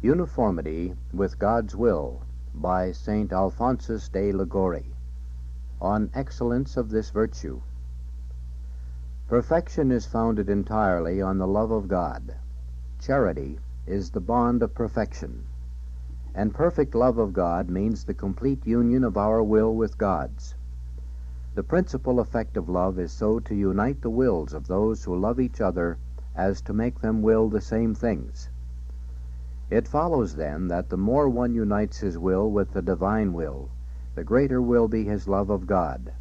Uniformity with God's Will by St. Alphonsus de Liguori. On excellence of this virtue. Perfection is founded entirely on the love of God. Charity is the bond of perfection. And perfect love of God means the complete union of our will with God's. The principal effect of love is so to unite the wills of those who love each other as to make them will the same things. It follows, then, that the more one unites his will with the divine will, the greater will be his love of God.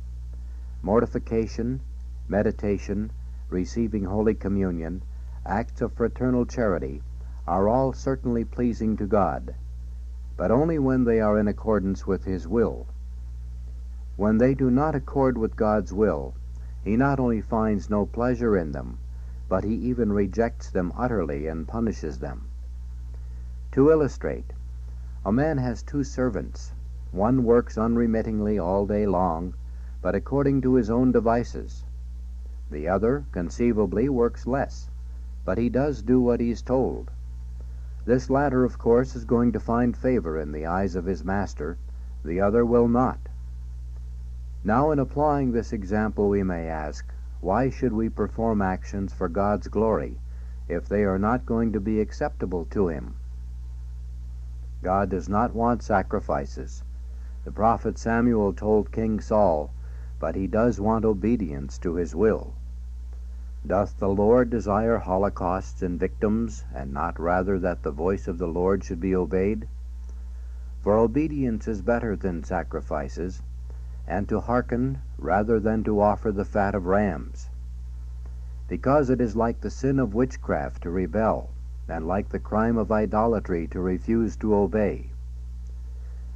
Mortification, meditation, receiving Holy Communion, acts of fraternal charity, are all certainly pleasing to God, but only when they are in accordance with His will. When they do not accord with God's will, He not only finds no pleasure in them, but He even rejects them utterly and punishes them. To illustrate, a man has two servants. One works unremittingly all day long, but according to his own devices. The other, conceivably, works less, but he does do what he's told. This latter, of course, is going to find favor in the eyes of his master, the other will not. Now, in applying this example, we may ask, why should we perform actions for God's glory if they are not going to be acceptable to Him? God does not want sacrifices. The prophet Samuel told King Saul, but he does want obedience to his will. Doth the Lord desire holocausts and victims, and not rather that the voice of the Lord should be obeyed? For obedience is better than sacrifices, and to hearken rather than to offer the fat of rams. Because it is like the sin of witchcraft to rebel, and like the crime of idolatry to refuse to obey.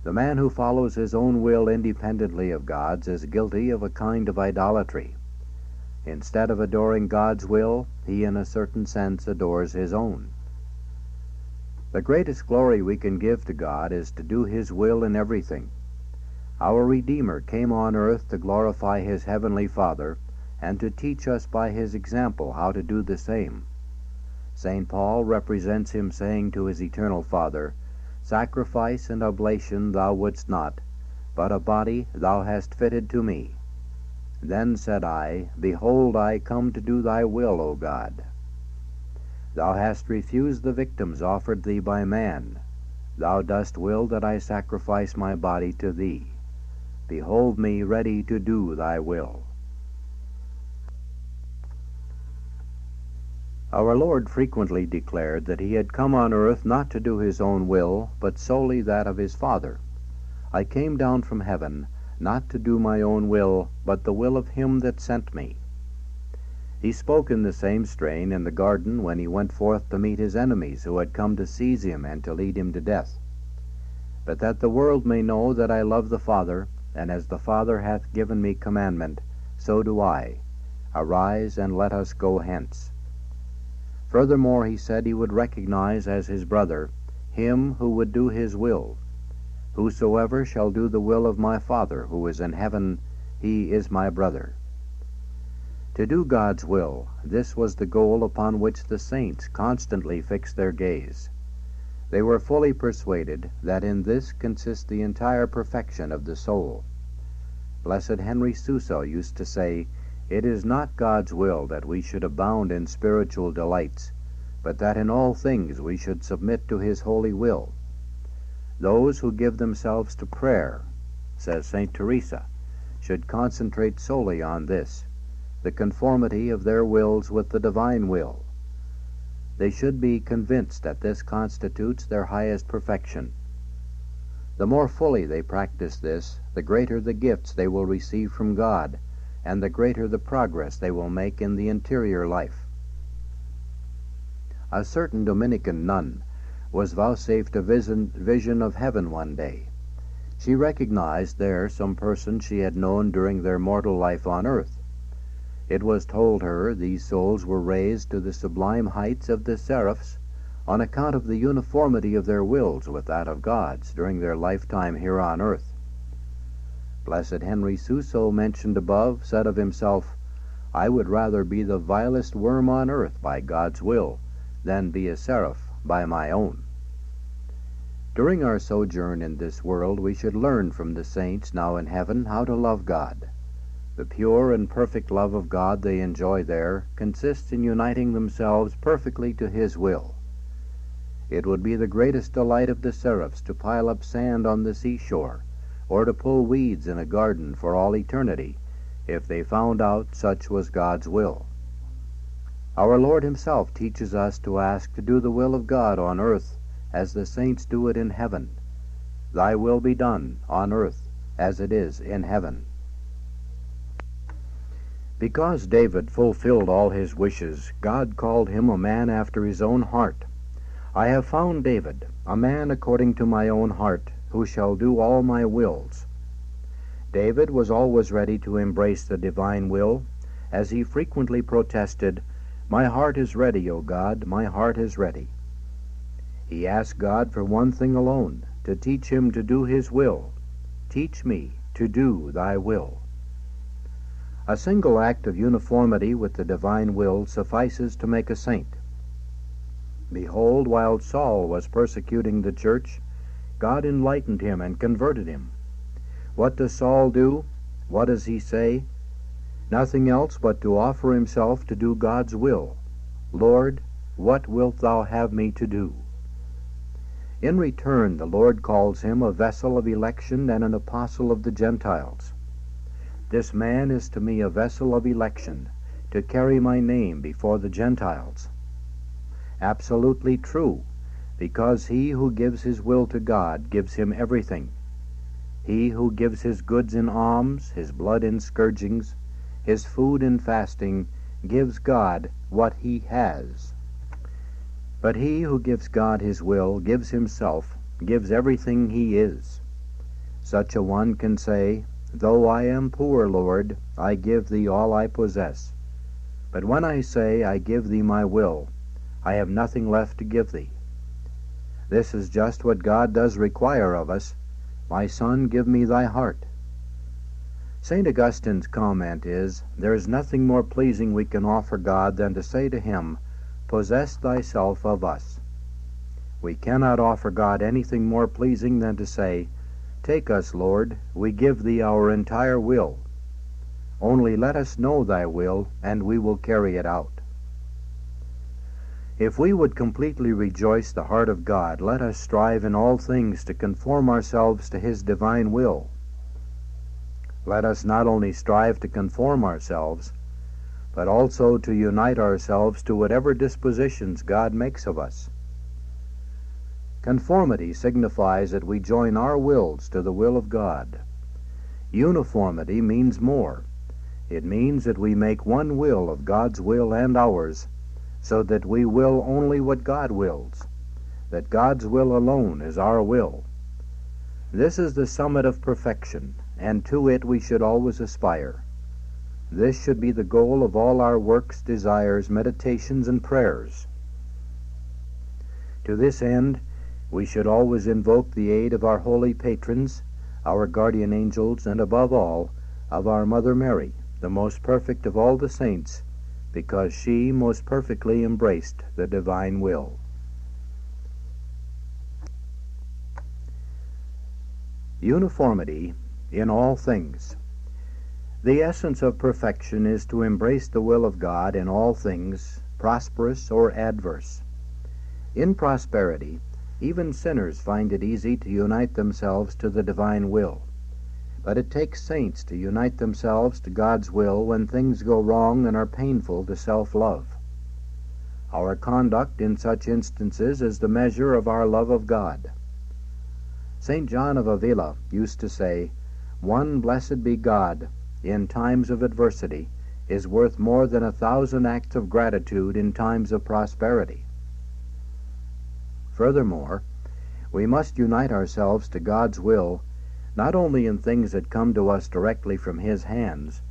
The man who follows his own will independently of God's is guilty of a kind of idolatry. Instead of adoring God's will, he in a certain sense adores his own. The greatest glory we can give to God is to do his will in everything. Our Redeemer came on earth to glorify his heavenly Father and to teach us by his example how to do the same. St. Paul represents him saying to his eternal Father, Sacrifice and oblation thou wouldst not, but a body thou hast fitted to me. Then said I, Behold, I come to do thy will, O God. Thou hast refused the victims offered thee by man. Thou dost will that I sacrifice my body to thee. Behold me ready to do thy will. Our Lord frequently declared that he had come on earth not to do his own will, but solely that of his Father. I came down from heaven not to do my own will, but the will of him that sent me. He spoke in the same strain in the garden when he went forth to meet his enemies who had come to seize him and to lead him to death. But that the world may know that I love the Father, and as the Father hath given me commandment, so do I. Arise and let us go hence. Furthermore, he said he would recognize as his brother him who would do his will, Whosoever shall do the will of my Father who is in heaven, he is my brother. To do God's will, this was the goal upon which the saints constantly fixed their gaze. They were fully persuaded that in this consists the entire perfection of the soul. Blessed Henry Suso used to say, It is not God's will that we should abound in spiritual delights, but that in all things we should submit to his holy will. Those who give themselves to prayer, says St. Teresa, should concentrate solely on this, the conformity of their wills with the divine will. They should be convinced that this constitutes their highest perfection. The more fully they practice this, the greater the gifts they will receive from God, and the greater the progress they will make in the interior life. A certain Dominican nun was vouchsafed a vision of heaven one day. She recognized there some person she had known during their mortal life on earth. It was told her these souls were raised to the sublime heights of the seraphs on account of the uniformity of their wills with that of God's during their lifetime here on earth. Blessed Henry Suso, mentioned above, said of himself, I would rather be the vilest worm on earth by God's will than be a seraph by my own. During our sojourn in this world, we should learn from the saints now in heaven how to love God. The pure and perfect love of God they enjoy there consists in uniting themselves perfectly to His will. It would be the greatest delight of the seraphs to pile up sand on the seashore, or to pull weeds in a garden for all eternity, if they found out such was God's will. Our Lord Himself teaches us to ask to do the will of God on earth as the saints do it in heaven. Thy will be done on earth as it is in heaven. Because David fulfilled all his wishes, God called him a man after his own heart. I have found David, a man according to my own heart, who shall do all my wills. David was always ready to embrace the divine will, as he frequently protested, My heart is ready, O God, my heart is ready. He asked God for one thing alone, to teach him to do his will. Teach me to do thy will. A single act of uniformity with the divine will suffices to make a saint. Behold, while Saul was persecuting the church, God enlightened him and converted him. What does Saul do? What does he say? Nothing else but to offer himself to do God's will. Lord, what wilt thou have me to do? In return, the Lord calls him a vessel of election and an apostle of the Gentiles. This man is to me a vessel of election, to carry my name before the Gentiles. Absolutely true, because he who gives his will to God gives him everything. He who gives his goods in alms, his blood in scourgings, his food in fasting, gives God what he has. But he who gives God his will gives himself, gives everything he is. Such a one can say, Though I am poor, Lord, I give thee all I possess. But when I say, I give thee my will, I have nothing left to give thee. This is just what God does require of us. My son, give me thy heart. St. Augustine's comment is, There is nothing more pleasing we can offer God than to say to him, Possess thyself of us. We cannot offer God anything more pleasing than to say, Take us, Lord, we give thee our entire will. Only let us know thy will, and we will carry it out. If we would completely rejoice the heart of God, let us strive in all things to conform ourselves to his divine will. Let us not only strive to conform ourselves, but also to unite ourselves to whatever dispositions God makes of us. Conformity signifies that we join our wills to the will of God. Uniformity means more. It means that we make one will of God's will and ours, so that we will only what God wills, that God's will alone is our will. This is the summit of perfection, and to it we should always aspire. This should be the goal of all our works, desires, meditations, and prayers. To this end, we should always invoke the aid of our holy patrons, our guardian angels, and above all, of our Mother Mary, the most perfect of all the saints, because she most perfectly embraced the divine will. Uniformity in all things. The essence of perfection is to embrace the will of God in all things, prosperous or adverse. In prosperity, even sinners find it easy to unite themselves to the divine will. But it takes saints to unite themselves to God's will when things go wrong and are painful to self love. Our conduct in such instances is the measure of our love of God. St. John of Avila used to say, One blessed be God, in times of adversity, is worth more than a thousand acts of gratitude in times of prosperity. Furthermore, we must unite ourselves to God's will not only in things that come to us directly from His hands,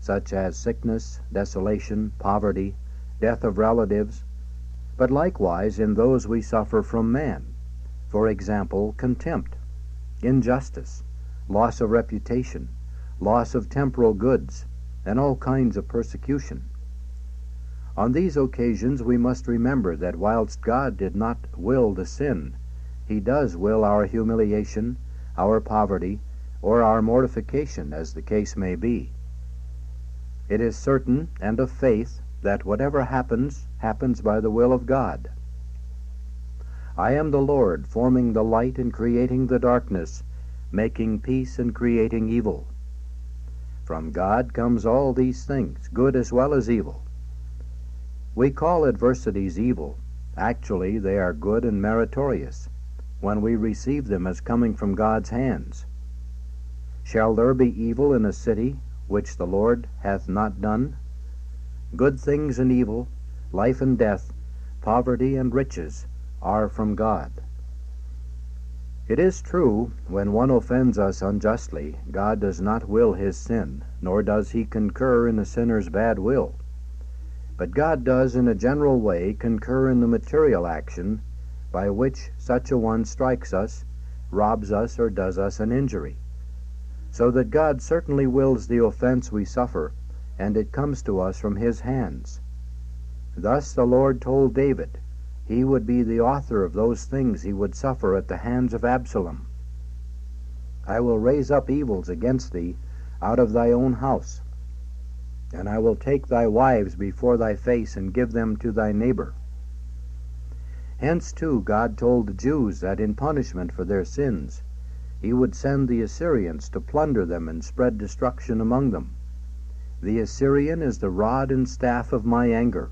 such as sickness, desolation, poverty, death of relatives, but likewise in those we suffer from man, for example, contempt, injustice, loss of reputation, loss of temporal goods, and all kinds of persecution. On these occasions we must remember that whilst God did not will the sin, he does will our humiliation, our poverty, or our mortification, as the case may be. It is certain and of faith that whatever happens, happens by the will of God. I am the Lord, forming the light and creating the darkness, making peace and creating evil. From God comes all these things, good as well as evil. We call adversities evil. Actually, they are good and meritorious when we receive them as coming from God's hands. Shall there be evil in a city which the Lord hath not done? Good things and evil, life and death, poverty and riches, are from God. It is true, when one offends us unjustly, God does not will his sin, nor does he concur in the sinner's bad will. But God does in a general way concur in the material action by which such a one strikes us, robs us, or does us an injury. So that God certainly wills the offense we suffer, and it comes to us from his hands. Thus the Lord told David, he would be the author of those things he would suffer at the hands of Absalom. I will raise up evils against thee out of thy own house, and I will take thy wives before thy face and give them to thy neighbor. Hence, too, God told the Jews that in punishment for their sins he would send the Assyrians to plunder them and spread destruction among them. The Assyrian is the rod and staff of my anger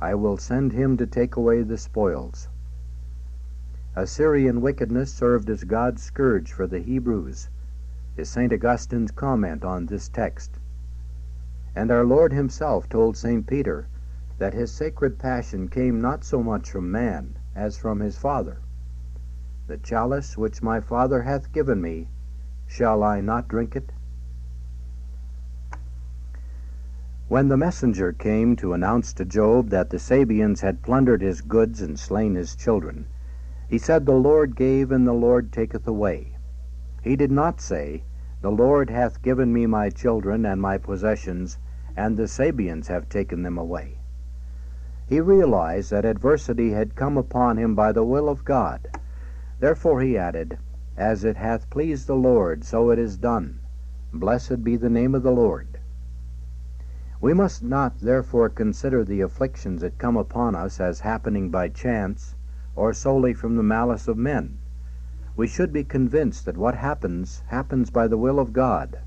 I will send him to take away the spoils. Assyrian wickedness served as God's scourge for the Hebrews, is St. Augustine's comment on this text. And our Lord himself told St. Peter that his sacred passion came not so much from man as from his Father. The chalice which my Father hath given me, shall I not drink it? When the messenger came to announce to Job that the Sabeans had plundered his goods and slain his children, he said, The Lord gave and the Lord taketh away. He did not say, The Lord hath given me my children and my possessions, and the Sabeans have taken them away. He realized that adversity had come upon him by the will of God. Therefore he added, As it hath pleased the Lord, so it is done. Blessed be the name of the Lord. We must not therefore consider the afflictions that come upon us as happening by chance, or solely from the malice of men. We should be convinced that what happens, happens by the will of God.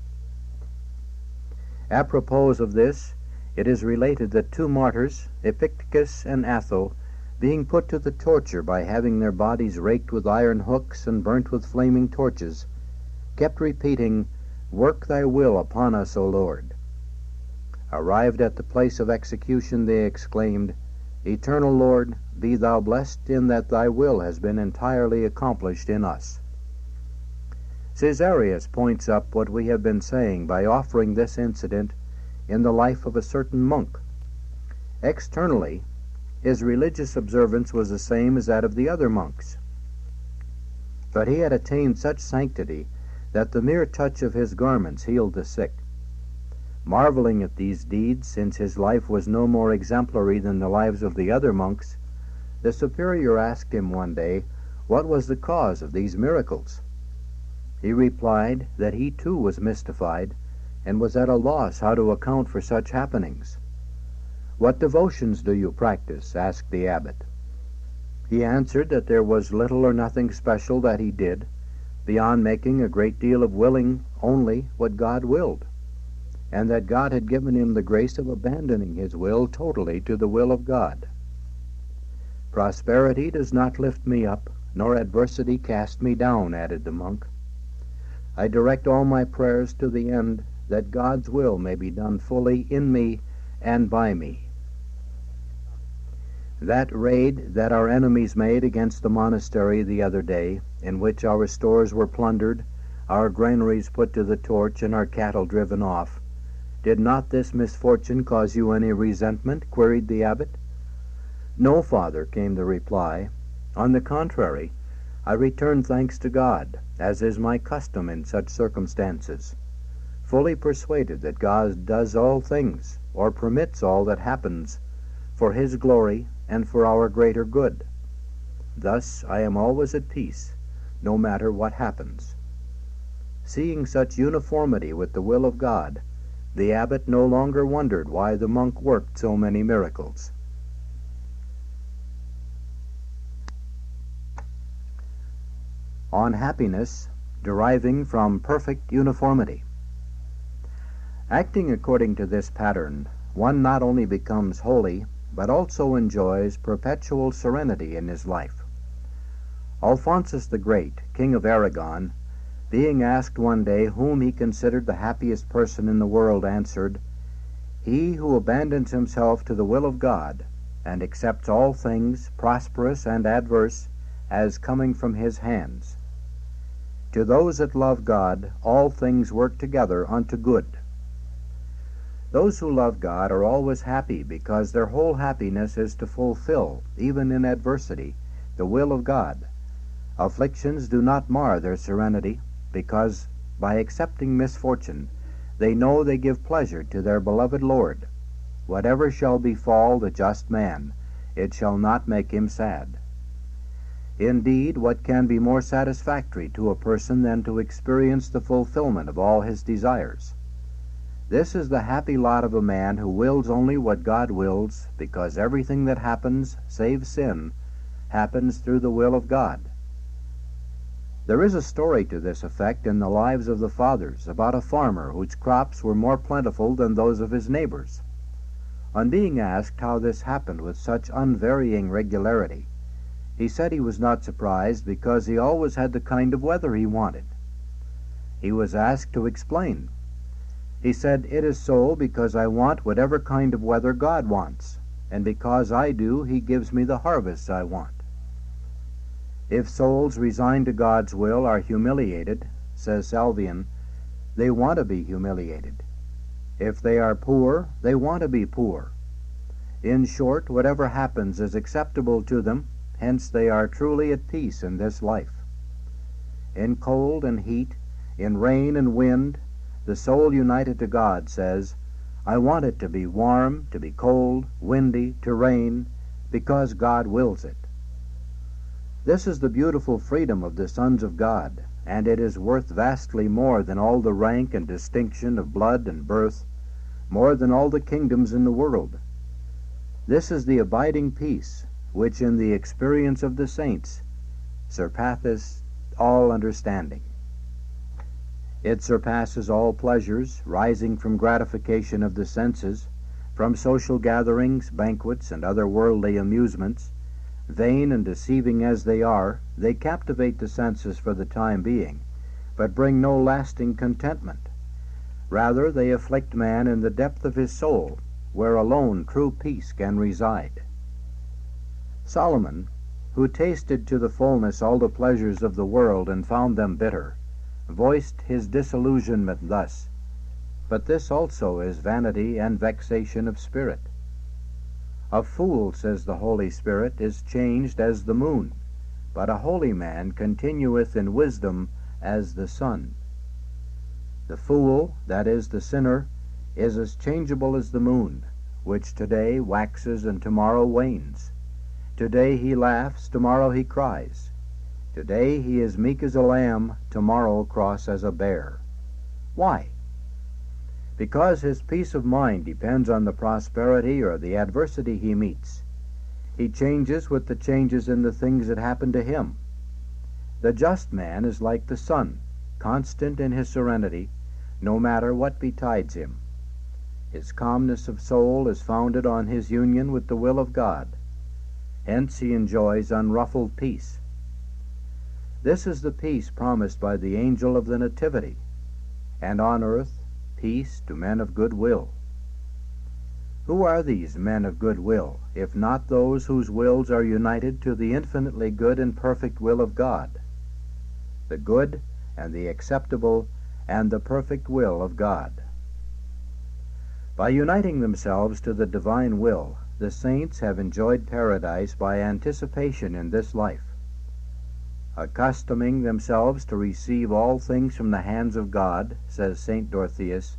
Apropos of this, it is related that two martyrs, Epictetus and Atho, being put to the torture by having their bodies raked with iron hooks and burnt with flaming torches, kept repeating, Work thy will upon us, O Lord. Arrived at the place of execution, they exclaimed, Eternal Lord, be thou blessed in that thy will has been entirely accomplished in us. Caesarius points up what we have been saying by offering this incident in the life of a certain monk. Externally, his religious observance was the same as that of the other monks. But he had attained such sanctity that the mere touch of his garments healed the sick. Marveling at these deeds, since his life was no more exemplary than the lives of the other monks, the superior asked him one day what was the cause of these miracles. He replied that he too was mystified, and was at a loss how to account for such happenings. What devotions do you practice? asked the abbot. He answered that there was little or nothing special that he did, beyond making a great deal of willing only what God willed and that God had given him the grace of abandoning his will totally to the will of God. Prosperity does not lift me up, nor adversity cast me down, added the monk. I direct all my prayers to the end that God's will may be done fully in me and by me. That raid that our enemies made against the monastery the other day, in which our stores were plundered, our granaries put to the torch, and our cattle driven off, did not this misfortune cause you any resentment? queried the abbot. No, father, came the reply. On the contrary, I return thanks to God, as is my custom in such circumstances, fully persuaded that God does all things, or permits all that happens, for His glory and for our greater good. Thus I am always at peace, no matter what happens. Seeing such uniformity with the will of God, the abbot no longer wondered why the monk worked so many miracles. On happiness deriving from perfect uniformity. Acting according to this pattern, one not only becomes holy, but also enjoys perpetual serenity in his life. Alphonsus the Great, King of Aragon, being asked one day whom he considered the happiest person in the world, answered, He who abandons himself to the will of God, and accepts all things, prosperous and adverse, as coming from his hands. To those that love God, all things work together unto good those who love God are always happy because their whole happiness is to fulfill, even in adversity, the will of God. Afflictions do not mar their serenity because by accepting misfortune they know they give pleasure to their beloved Lord. Whatever shall befall the just man, it shall not make him sad. Indeed, what can be more satisfactory to a person than to experience the fulfillment of all his desires? This is the happy lot of a man who wills only what God wills, because everything that happens, save sin, happens through the will of God. There is a story to this effect in the lives of the fathers about a farmer whose crops were more plentiful than those of his neighbors. On being asked how this happened with such unvarying regularity, he said he was not surprised because he always had the kind of weather he wanted. He was asked to explain. He said, It is so because I want whatever kind of weather God wants, and because I do, He gives me the harvests I want. If souls resigned to God's will are humiliated, says Salvian, they want to be humiliated. If they are poor, they want to be poor. In short, whatever happens is acceptable to them, hence they are truly at peace in this life. In cold and heat, in rain and wind, the soul united to God says, I want it to be warm, to be cold, windy, to rain, because God wills it. This is the beautiful freedom of the sons of God, and it is worth vastly more than all the rank and distinction of blood and birth, more than all the kingdoms in the world. This is the abiding peace, which in the experience of the saints surpasseth all understanding. It surpasses all pleasures rising from gratification of the senses, from social gatherings, banquets, and other worldly amusements. Vain and deceiving as they are, they captivate the senses for the time being, but bring no lasting contentment. Rather, they afflict man in the depth of his soul, where alone true peace can reside. Solomon, who tasted to the fullness all the pleasures of the world and found them bitter, voiced his disillusionment thus But this also is vanity and vexation of spirit. A fool, says the Holy Spirit, is changed as the moon, but a holy man continueth in wisdom as the sun. The fool, that is, the sinner, is as changeable as the moon, which today waxes and tomorrow wanes. Today he laughs, tomorrow he cries. Today he is meek as a lamb, tomorrow cross as a bear. Why? Because his peace of mind depends on the prosperity or the adversity he meets. He changes with the changes in the things that happen to him. The just man is like the sun, constant in his serenity, no matter what betides him. His calmness of soul is founded on his union with the will of God. Hence he enjoys unruffled peace. This is the peace promised by the angel of the Nativity, and on earth peace to men of good will. Who are these men of good will, if not those whose wills are united to the infinitely good and perfect will of God? The good and the acceptable and the perfect will of God. By uniting themselves to the divine will, the saints have enjoyed paradise by anticipation in this life accustoming themselves to receive all things from the hands of God, says St. Dorotheus,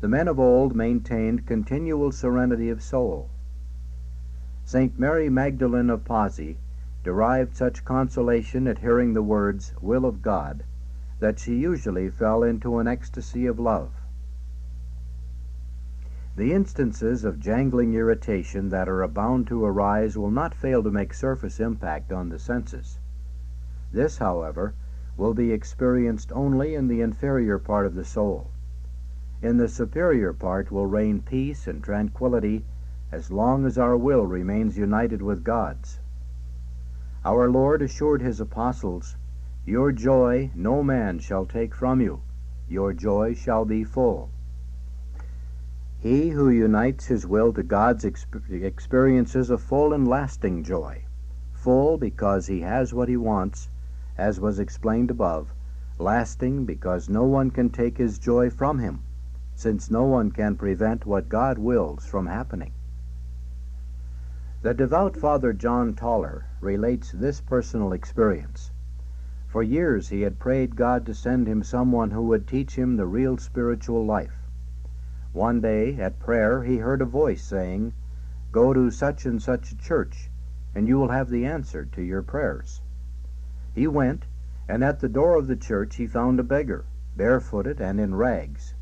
the men of old maintained continual serenity of soul. St. Mary Magdalene of Pazzi derived such consolation at hearing the words will of God that she usually fell into an ecstasy of love. The instances of jangling irritation that are bound to arise will not fail to make surface impact on the senses. This, however, will be experienced only in the inferior part of the soul. In the superior part will reign peace and tranquillity as long as our will remains united with God's. Our Lord assured his apostles, Your joy no man shall take from you, your joy shall be full. He who unites his will to God's experiences a full and lasting joy, full because he has what he wants, as was explained above, lasting because no one can take his joy from him, since no one can prevent what God wills from happening. The devout Father John Tauler relates this personal experience. For years he had prayed God to send him someone who would teach him the real spiritual life. One day, at prayer, he heard a voice saying, Go to such and such a church, and you will have the answer to your prayers. He went, and at the door of the church he found a beggar, barefooted and in rags.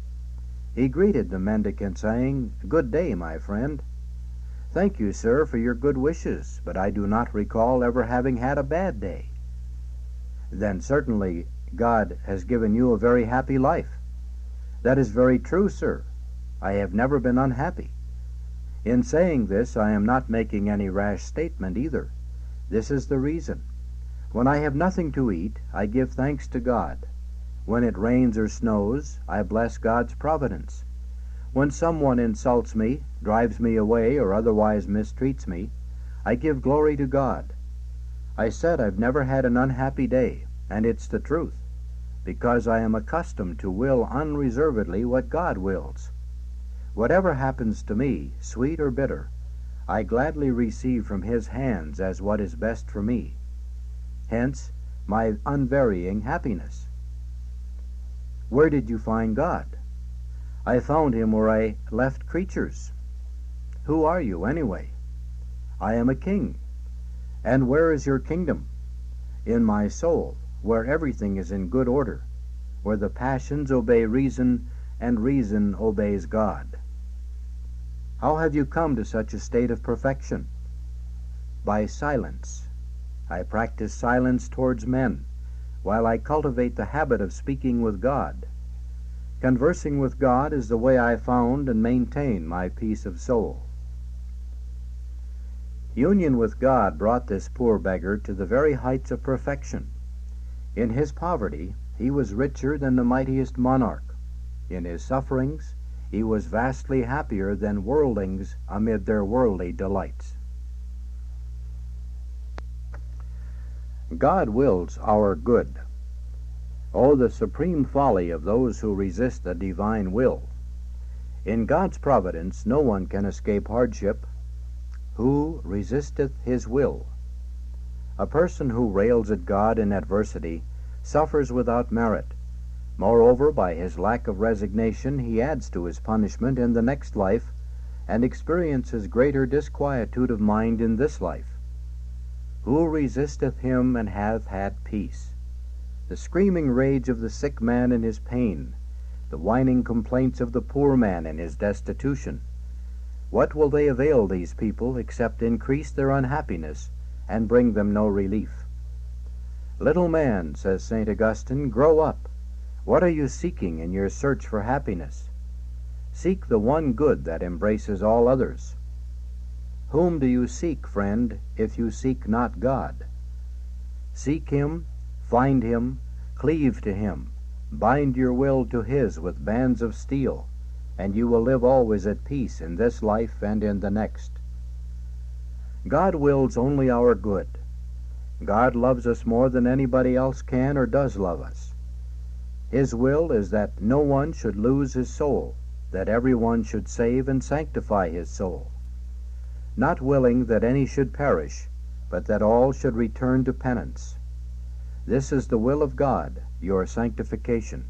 He greeted the mendicant, saying, Good day, my friend. Thank you, sir, for your good wishes, but I do not recall ever having had a bad day. Then certainly God has given you a very happy life. That is very true, sir. I have never been unhappy. In saying this, I am not making any rash statement either. This is the reason. When I have nothing to eat, I give thanks to God. When it rains or snows, I bless God's providence. When someone insults me, drives me away, or otherwise mistreats me, I give glory to God. I said I've never had an unhappy day, and it's the truth, because I am accustomed to will unreservedly what God wills. Whatever happens to me, sweet or bitter, I gladly receive from His hands as what is best for me. Hence, my unvarying happiness. Where did you find God? I found him where I left creatures. Who are you, anyway? I am a king. And where is your kingdom? In my soul, where everything is in good order, where the passions obey reason, and reason obeys God. How have you come to such a state of perfection? By silence. I practice silence towards men, while I cultivate the habit of speaking with God. Conversing with God is the way I found and maintain my peace of soul. Union with God brought this poor beggar to the very heights of perfection. In his poverty, he was richer than the mightiest monarch. In his sufferings, he was vastly happier than worldlings amid their worldly delights. God wills our good. Oh, the supreme folly of those who resist the divine will. In God's providence no one can escape hardship. Who resisteth his will? A person who rails at God in adversity suffers without merit. Moreover, by his lack of resignation, he adds to his punishment in the next life, and experiences greater disquietude of mind in this life. Who resisteth him and hath had peace? The screaming rage of the sick man in his pain, the whining complaints of the poor man in his destitution. What will they avail these people except increase their unhappiness and bring them no relief? Little man, says St. Augustine, grow up. What are you seeking in your search for happiness? Seek the one good that embraces all others. Whom do you seek, friend, if you seek not God? Seek him, find him, cleave to him, bind your will to his with bands of steel, and you will live always at peace in this life and in the next. God wills only our good. God loves us more than anybody else can or does love us. His will is that no one should lose his soul, that every one should save and sanctify his soul not willing that any should perish, but that all should return to penance. This is the will of God, your sanctification.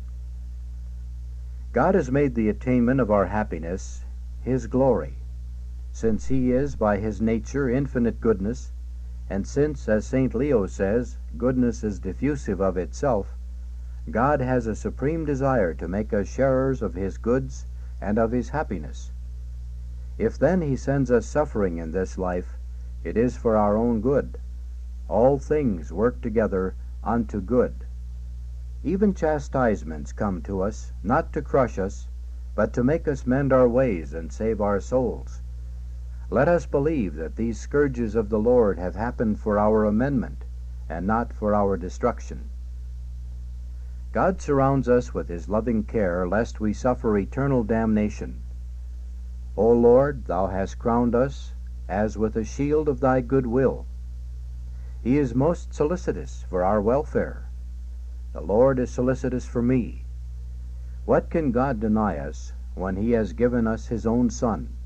God has made the attainment of our happiness His glory, since He is, by His nature, infinite goodness, And since, as St. Leo says, goodness is diffusive of itself, God has a supreme desire to make us sharers of his goods and of his happiness. If then he sends us suffering in this life, it is for our own good. All things work together unto good. Even chastisements come to us, not to crush us, but to make us mend our ways and save our souls. Let us believe that these scourges of the Lord have happened for our amendment, and not for our destruction. God surrounds us with his loving care lest we suffer eternal damnation. O Lord, thou hast crowned us as with a shield of thy good will. He is most solicitous for our welfare. The Lord is solicitous for me. What can God deny us when he has given us his own Son?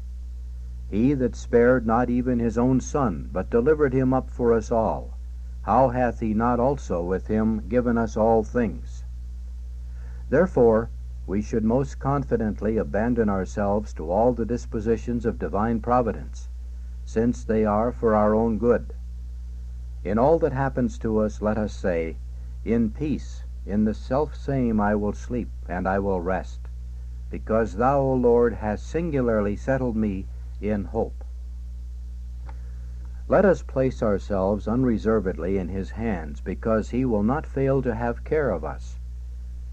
He that spared not even his own Son, but delivered him up for us all, how hath he not also with him given us all things? Therefore, we should most confidently abandon ourselves to all the dispositions of divine providence, since they are for our own good. In all that happens to us, let us say, In peace, in the self same I will sleep, and I will rest, because thou, O Lord, hast singularly settled me in hope. Let us place ourselves unreservedly in his hands, because he will not fail to have care of us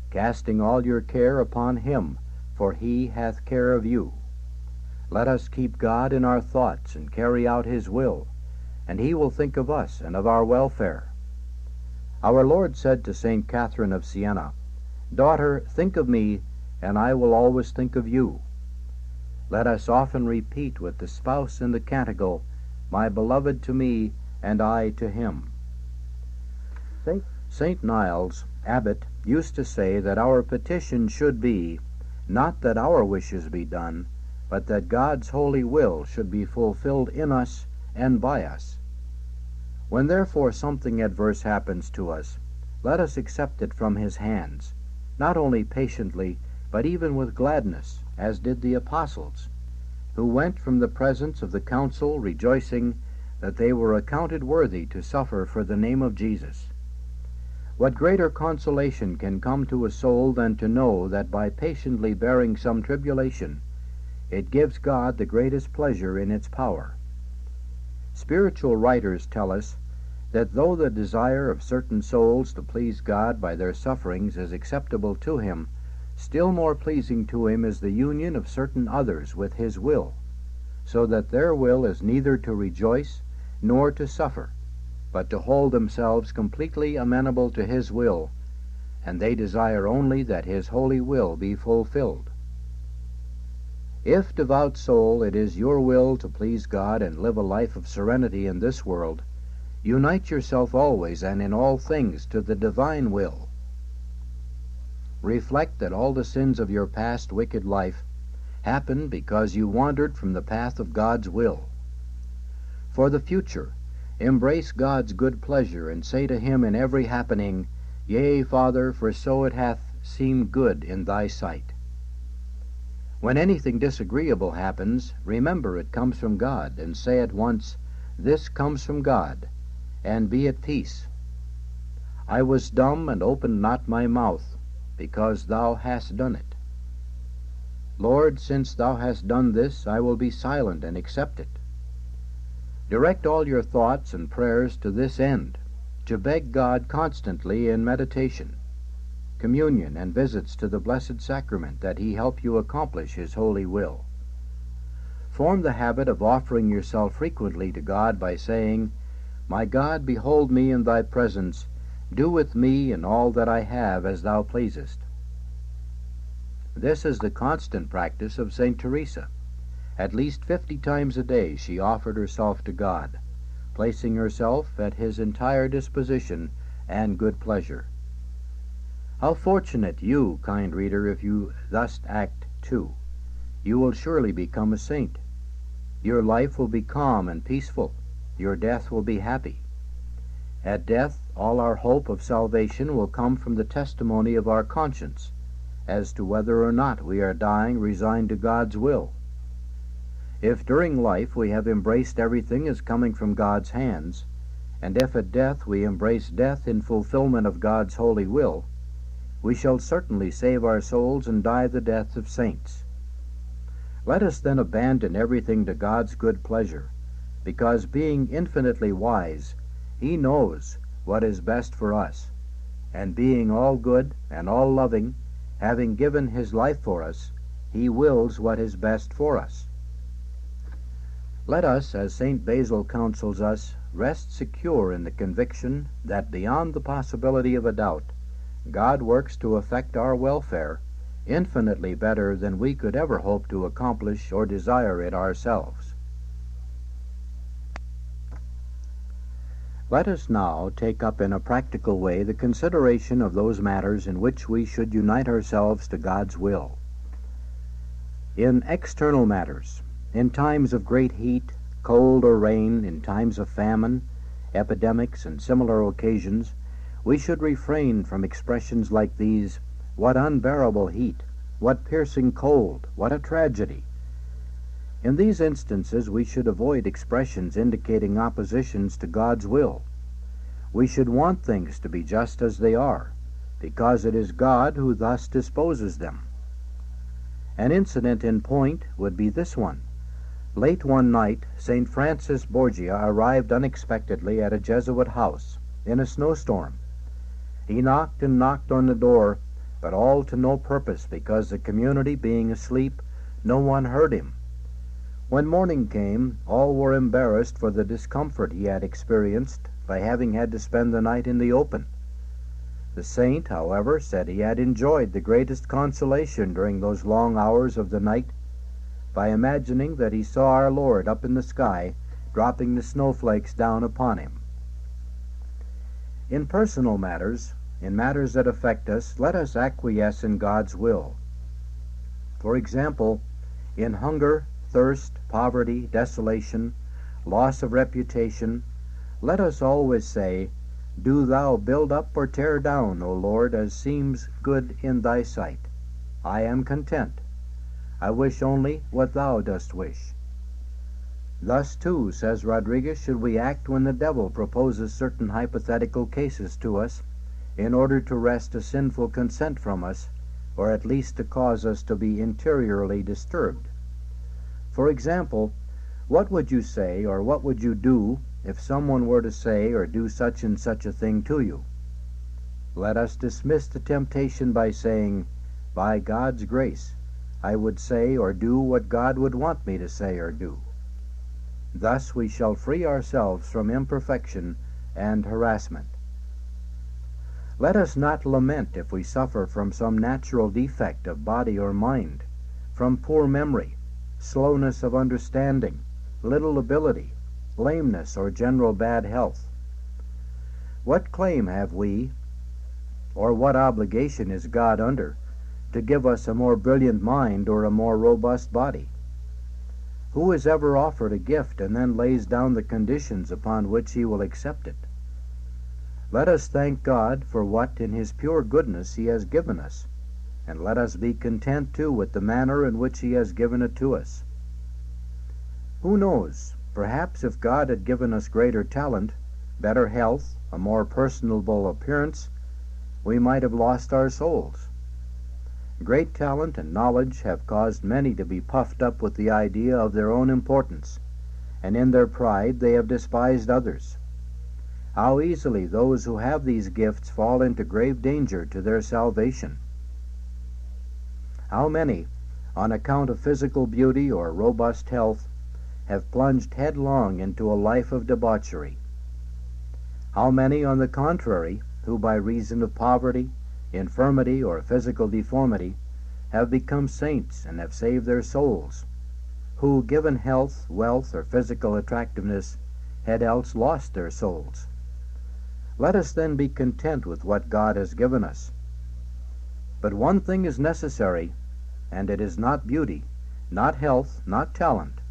casting all your care upon him, for he hath care of you. Let us keep God in our thoughts and carry out his will, and he will think of us and of our welfare. Our Lord said to St. Catherine of Siena, Daughter, think of me, and I will always think of you. Let us often repeat with the spouse in the canticle, My beloved to me, and I to him. St. Niles, abbot used to say that our petition should be, not that our wishes be done, but that God's holy will should be fulfilled in us and by us. When therefore something adverse happens to us, let us accept it from his hands, not only patiently, but even with gladness, as did the apostles, who went from the presence of the council rejoicing that they were accounted worthy to suffer for the name of Jesus. What greater consolation can come to a soul than to know that by patiently bearing some tribulation, it gives God the greatest pleasure in its power? Spiritual writers tell us that though the desire of certain souls to please God by their sufferings is acceptable to Him, still more pleasing to Him is the union of certain others with His will, so that their will is neither to rejoice nor to suffer but to hold themselves completely amenable to His will, and they desire only that His holy will be fulfilled. If, devout soul, it is your will to please God and live a life of serenity in this world, unite yourself always and in all things to the divine will. Reflect that all the sins of your past wicked life happened because you wandered from the path of God's will. For the future, Embrace God's good pleasure, and say to him in every happening, Yea, Father, for so it hath seemed good in thy sight. When anything disagreeable happens, remember it comes from God, and say at once, This comes from God, and be at peace. I was dumb and opened not my mouth, because thou hast done it. Lord, since thou hast done this, I will be silent and accept it. Direct all your thoughts and prayers to this end, to beg God constantly in meditation, communion, and visits to the Blessed Sacrament that He help you accomplish His holy will. Form the habit of offering yourself frequently to God by saying, My God, behold me in thy presence, do with me and all that I have as thou pleasest. This is the constant practice of St. Teresa. At least fifty times a day she offered herself to God, placing herself at his entire disposition and good pleasure. How fortunate you, kind reader, if you thus act too. You will surely become a saint. Your life will be calm and peaceful. Your death will be happy. At death, all our hope of salvation will come from the testimony of our conscience as to whether or not we are dying resigned to God's will. If during life we have embraced everything as coming from God's hands, and if at death we embrace death in fulfillment of God's holy will, we shall certainly save our souls and die the death of saints. Let us then abandon everything to God's good pleasure, because being infinitely wise, He knows what is best for us, and being all good and all loving, having given His life for us, He wills what is best for us. Let us, as St. Basil counsels us, rest secure in the conviction that beyond the possibility of a doubt, God works to effect our welfare infinitely better than we could ever hope to accomplish or desire it ourselves. Let us now take up in a practical way the consideration of those matters in which we should unite ourselves to God's will. In external matters, in times of great heat, cold, or rain, in times of famine, epidemics, and similar occasions, we should refrain from expressions like these What unbearable heat! What piercing cold! What a tragedy! In these instances we should avoid expressions indicating oppositions to God's will. We should want things to be just as they are, because it is God who thus disposes them. An incident in point would be this one. Late one night, St. Francis Borgia arrived unexpectedly at a Jesuit house in a snowstorm. He knocked and knocked on the door, but all to no purpose, because the community being asleep, no one heard him. When morning came, all were embarrassed for the discomfort he had experienced by having had to spend the night in the open. The saint, however, said he had enjoyed the greatest consolation during those long hours of the night by imagining that he saw our Lord up in the sky dropping the snowflakes down upon him. In personal matters, in matters that affect us, let us acquiesce in God's will. For example, in hunger, thirst, poverty, desolation, loss of reputation, let us always say, Do thou build up or tear down, O Lord, as seems good in thy sight. I am content. I wish only what thou dost wish. Thus, too, says Rodriguez, should we act when the devil proposes certain hypothetical cases to us, in order to wrest a sinful consent from us, or at least to cause us to be interiorly disturbed. For example, what would you say, or what would you do, if someone were to say or do such and such a thing to you? Let us dismiss the temptation by saying, By God's grace, I would say or do what God would want me to say or do. Thus we shall free ourselves from imperfection and harassment. Let us not lament if we suffer from some natural defect of body or mind, from poor memory, slowness of understanding, little ability, lameness, or general bad health. What claim have we, or what obligation is God under, to give us a more brilliant mind or a more robust body? Who has ever offered a gift and then lays down the conditions upon which he will accept it? Let us thank God for what in his pure goodness he has given us, and let us be content too with the manner in which he has given it to us. Who knows? Perhaps if God had given us greater talent, better health, a more personable appearance, we might have lost our souls. Great talent and knowledge have caused many to be puffed up with the idea of their own importance, and in their pride they have despised others. How easily those who have these gifts fall into grave danger to their salvation. How many, on account of physical beauty or robust health, have plunged headlong into a life of debauchery. How many, on the contrary, who by reason of poverty, infirmity, or physical deformity, have become saints and have saved their souls, who, given health, wealth, or physical attractiveness, had else lost their souls. Let us then be content with what God has given us. But one thing is necessary, and it is not beauty, not health, not talent.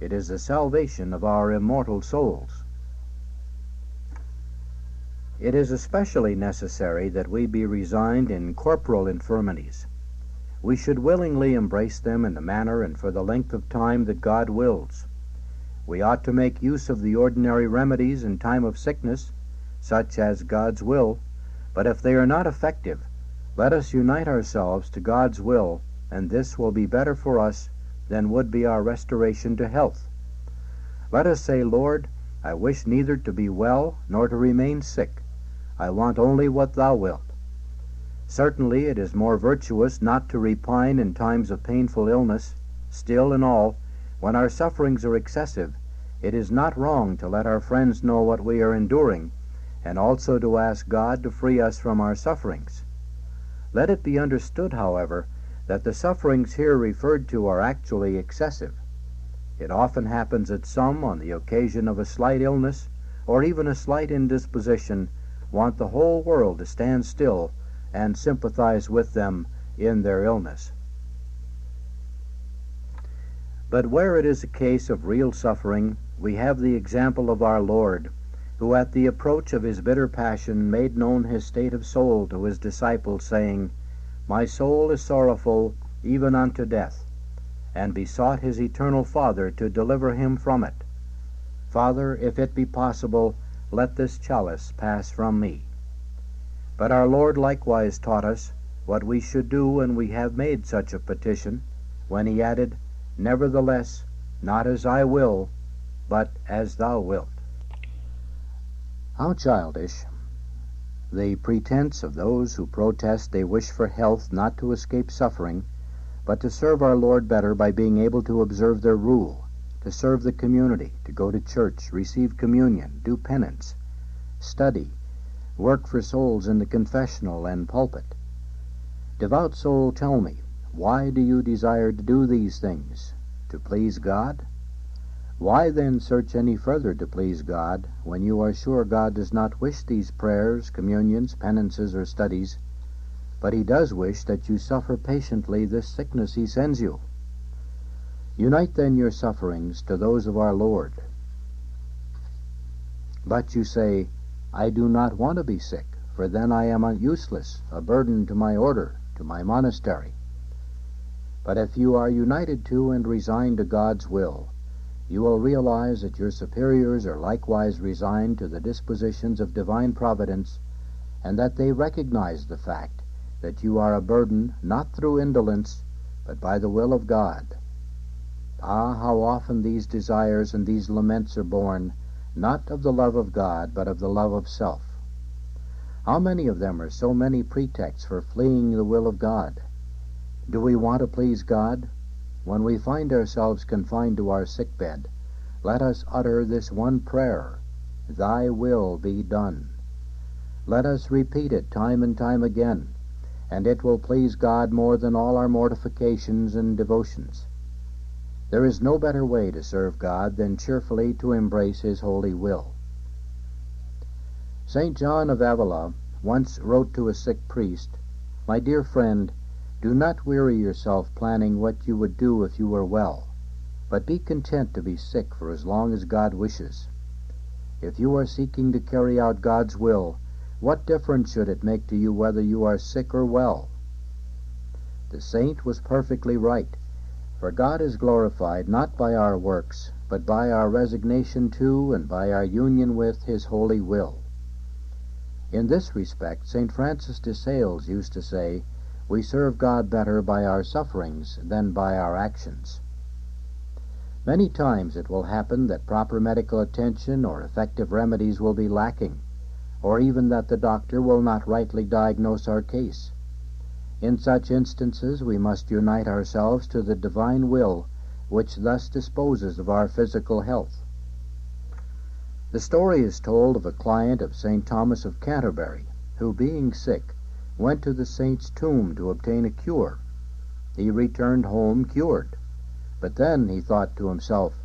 It is the salvation of our immortal souls. It is especially necessary that we be resigned in corporal infirmities. We should willingly embrace them in the manner and for the length of time that God wills. We ought to make use of the ordinary remedies in time of sickness, such as God's will, but if they are not effective, let us unite ourselves to God's will, and this will be better for us than would be our restoration to health. Let us say, Lord, I wish neither to be well nor to remain sick. I want only what thou wilt. Certainly it is more virtuous not to repine in times of painful illness. Still, in all, when our sufferings are excessive, it is not wrong to let our friends know what we are enduring, and also to ask God to free us from our sufferings. Let it be understood, however, that the sufferings here referred to are actually excessive. It often happens that some, on the occasion of a slight illness, or even a slight indisposition, want the whole world to stand still and sympathize with them in their illness. But where it is a case of real suffering, we have the example of our Lord, who at the approach of his bitter passion made known his state of soul to his disciples, saying, My soul is sorrowful even unto death and besought his eternal Father to deliver him from it. Father, if it be possible, let this chalice pass from me. But our Lord likewise taught us what we should do when we have made such a petition, when he added, Nevertheless, not as I will, but as thou wilt. How childish the pretense of those who protest they wish for health not to escape suffering but to serve our Lord better by being able to observe their rule, to serve the community, to go to church, receive communion, do penance, study, work for souls in the confessional and pulpit. Devout soul, tell me, why do you desire to do these things? To please God? Why then search any further to please God when you are sure God does not wish these prayers, communions, penances, or studies? but he does wish that you suffer patiently this sickness he sends you. Unite then your sufferings to those of our Lord. But you say, I do not want to be sick, for then I am useless, a burden to my order, to my monastery. But if you are united to and resigned to God's will, you will realize that your superiors are likewise resigned to the dispositions of divine providence, and that they recognize the fact that you are a burden not through indolence, but by the will of God. Ah, how often these desires and these laments are born, not of the love of God, but of the love of self. How many of them are so many pretexts for fleeing the will of God? Do we want to please God? When we find ourselves confined to our sick bed, let us utter this one prayer Thy will be done. Let us repeat it time and time again and it will please God more than all our mortifications and devotions. There is no better way to serve God than cheerfully to embrace His holy will. St. John of Avila once wrote to a sick priest, My dear friend, do not weary yourself planning what you would do if you were well, but be content to be sick for as long as God wishes. If you are seeking to carry out God's will, what difference should it make to you whether you are sick or well? The saint was perfectly right, for God is glorified not by our works, but by our resignation to and by our union with His holy will. In this respect, St. Francis de Sales used to say, We serve God better by our sufferings than by our actions. Many times it will happen that proper medical attention or effective remedies will be lacking or even that the doctor will not rightly diagnose our case. In such instances we must unite ourselves to the divine will which thus disposes of our physical health. The story is told of a client of St. Thomas of Canterbury, who, being sick, went to the saint's tomb to obtain a cure. He returned home cured. But then he thought to himself,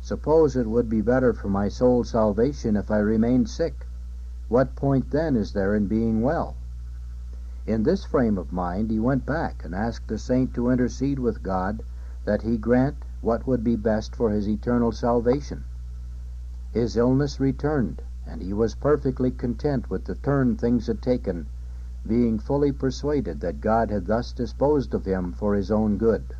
Suppose it would be better for my soul's salvation if I remained sick. What point then is there in being well? In this frame of mind he went back and asked the saint to intercede with God that he grant what would be best for his eternal salvation. His illness returned, and he was perfectly content with the turn things had taken, being fully persuaded that God had thus disposed of him for his own good.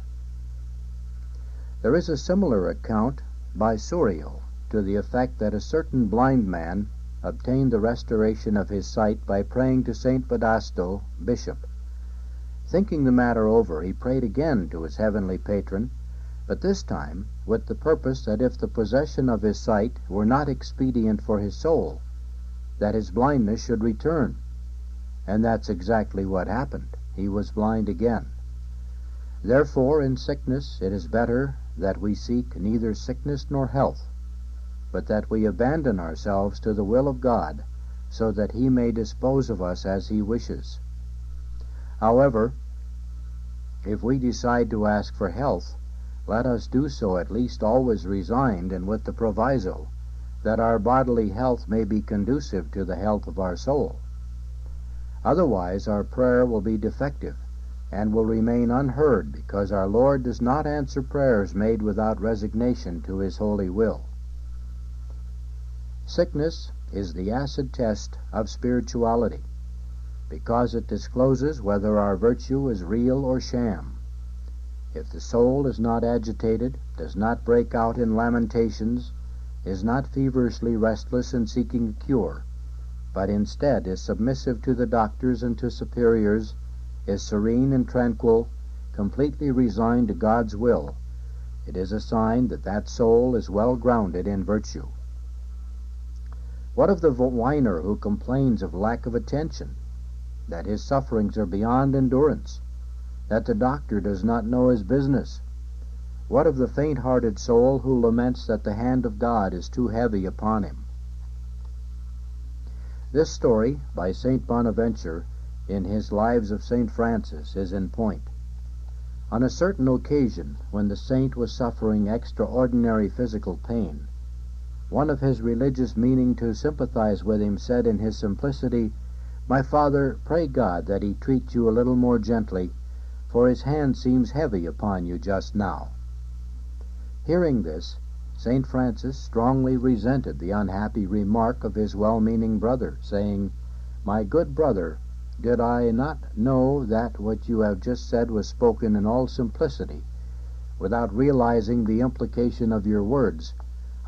There is a similar account by Surio to the effect that a certain blind man obtained the restoration of his sight by praying to St. Vedasto, bishop. Thinking the matter over, he prayed again to his heavenly patron, but this time with the purpose that if the possession of his sight were not expedient for his soul, that his blindness should return. And that's exactly what happened. He was blind again. Therefore, in sickness, it is better that we seek neither sickness nor health, but that we abandon ourselves to the will of God, so that He may dispose of us as He wishes. However, if we decide to ask for health, let us do so at least always resigned and with the proviso that our bodily health may be conducive to the health of our soul. Otherwise, our prayer will be defective and will remain unheard because our Lord does not answer prayers made without resignation to His holy will. Sickness is the acid test of spirituality because it discloses whether our virtue is real or sham. If the soul is not agitated, does not break out in lamentations, is not feverishly restless in seeking a cure, but instead is submissive to the doctors and to superiors, is serene and tranquil, completely resigned to God's will, it is a sign that that soul is well grounded in virtue. What of the whiner who complains of lack of attention? that his sufferings are beyond endurance, that the doctor does not know his business. What of the faint hearted soul who laments that the hand of God is too heavy upon him? This story by St. Bonaventure in his Lives of St. Francis is in point. On a certain occasion, when the saint was suffering extraordinary physical pain, one of his religious meaning to sympathize with him said in his simplicity, my father, pray God that he treat you a little more gently, for his hand seems heavy upon you just now. Hearing this, St. Francis strongly resented the unhappy remark of his well meaning brother, saying, My good brother, did I not know that what you have just said was spoken in all simplicity, without realizing the implication of your words,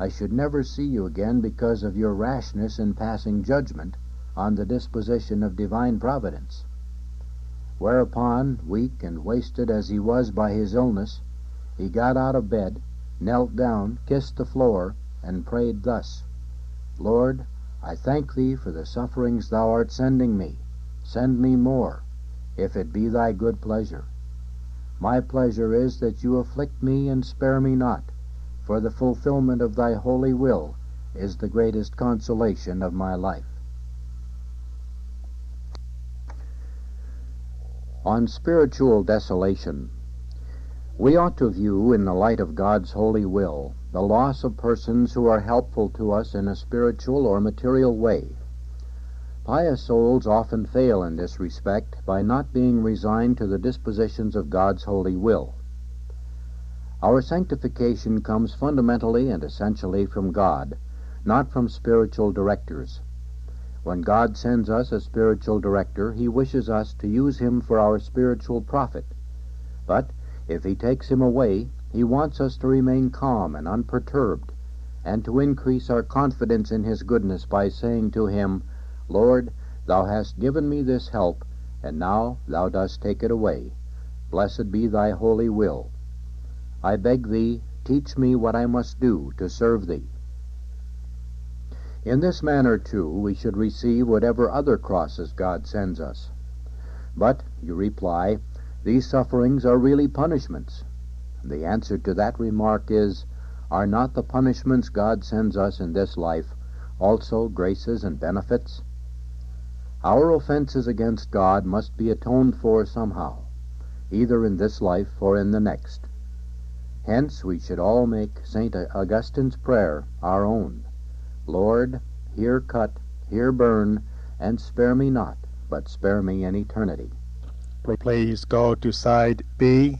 I should never see you again because of your rashness in passing judgment on the disposition of divine providence. Whereupon, weak and wasted as he was by his illness, he got out of bed, knelt down, kissed the floor, and prayed thus Lord, I thank thee for the sufferings thou art sending me. Send me more, if it be thy good pleasure. My pleasure is that you afflict me and spare me not, for the fulfillment of thy holy will is the greatest consolation of my life. On spiritual desolation. We ought to view in the light of God's holy will the loss of persons who are helpful to us in a spiritual or material way. Pious souls often fail in this respect by not being resigned to the dispositions of God's holy will. Our sanctification comes fundamentally and essentially from God, not from spiritual directors. When God sends us a spiritual director, he wishes us to use him for our spiritual profit. But if he takes him away, he wants us to remain calm and unperturbed, and to increase our confidence in his goodness by saying to him, Lord, thou hast given me this help, and now thou dost take it away. Blessed be thy holy will. I beg thee, teach me what I must do to serve thee. In this manner, too, we should receive whatever other crosses God sends us. But, you reply, these sufferings are really punishments. The answer to that remark is, Are not the punishments God sends us in this life also graces and benefits? Our offenses against God must be atoned for somehow, either in this life or in the next. Hence we should all make St. Augustine's prayer our own. Lord, here cut, here burn, and spare me not, but spare me in eternity. Please go to side B.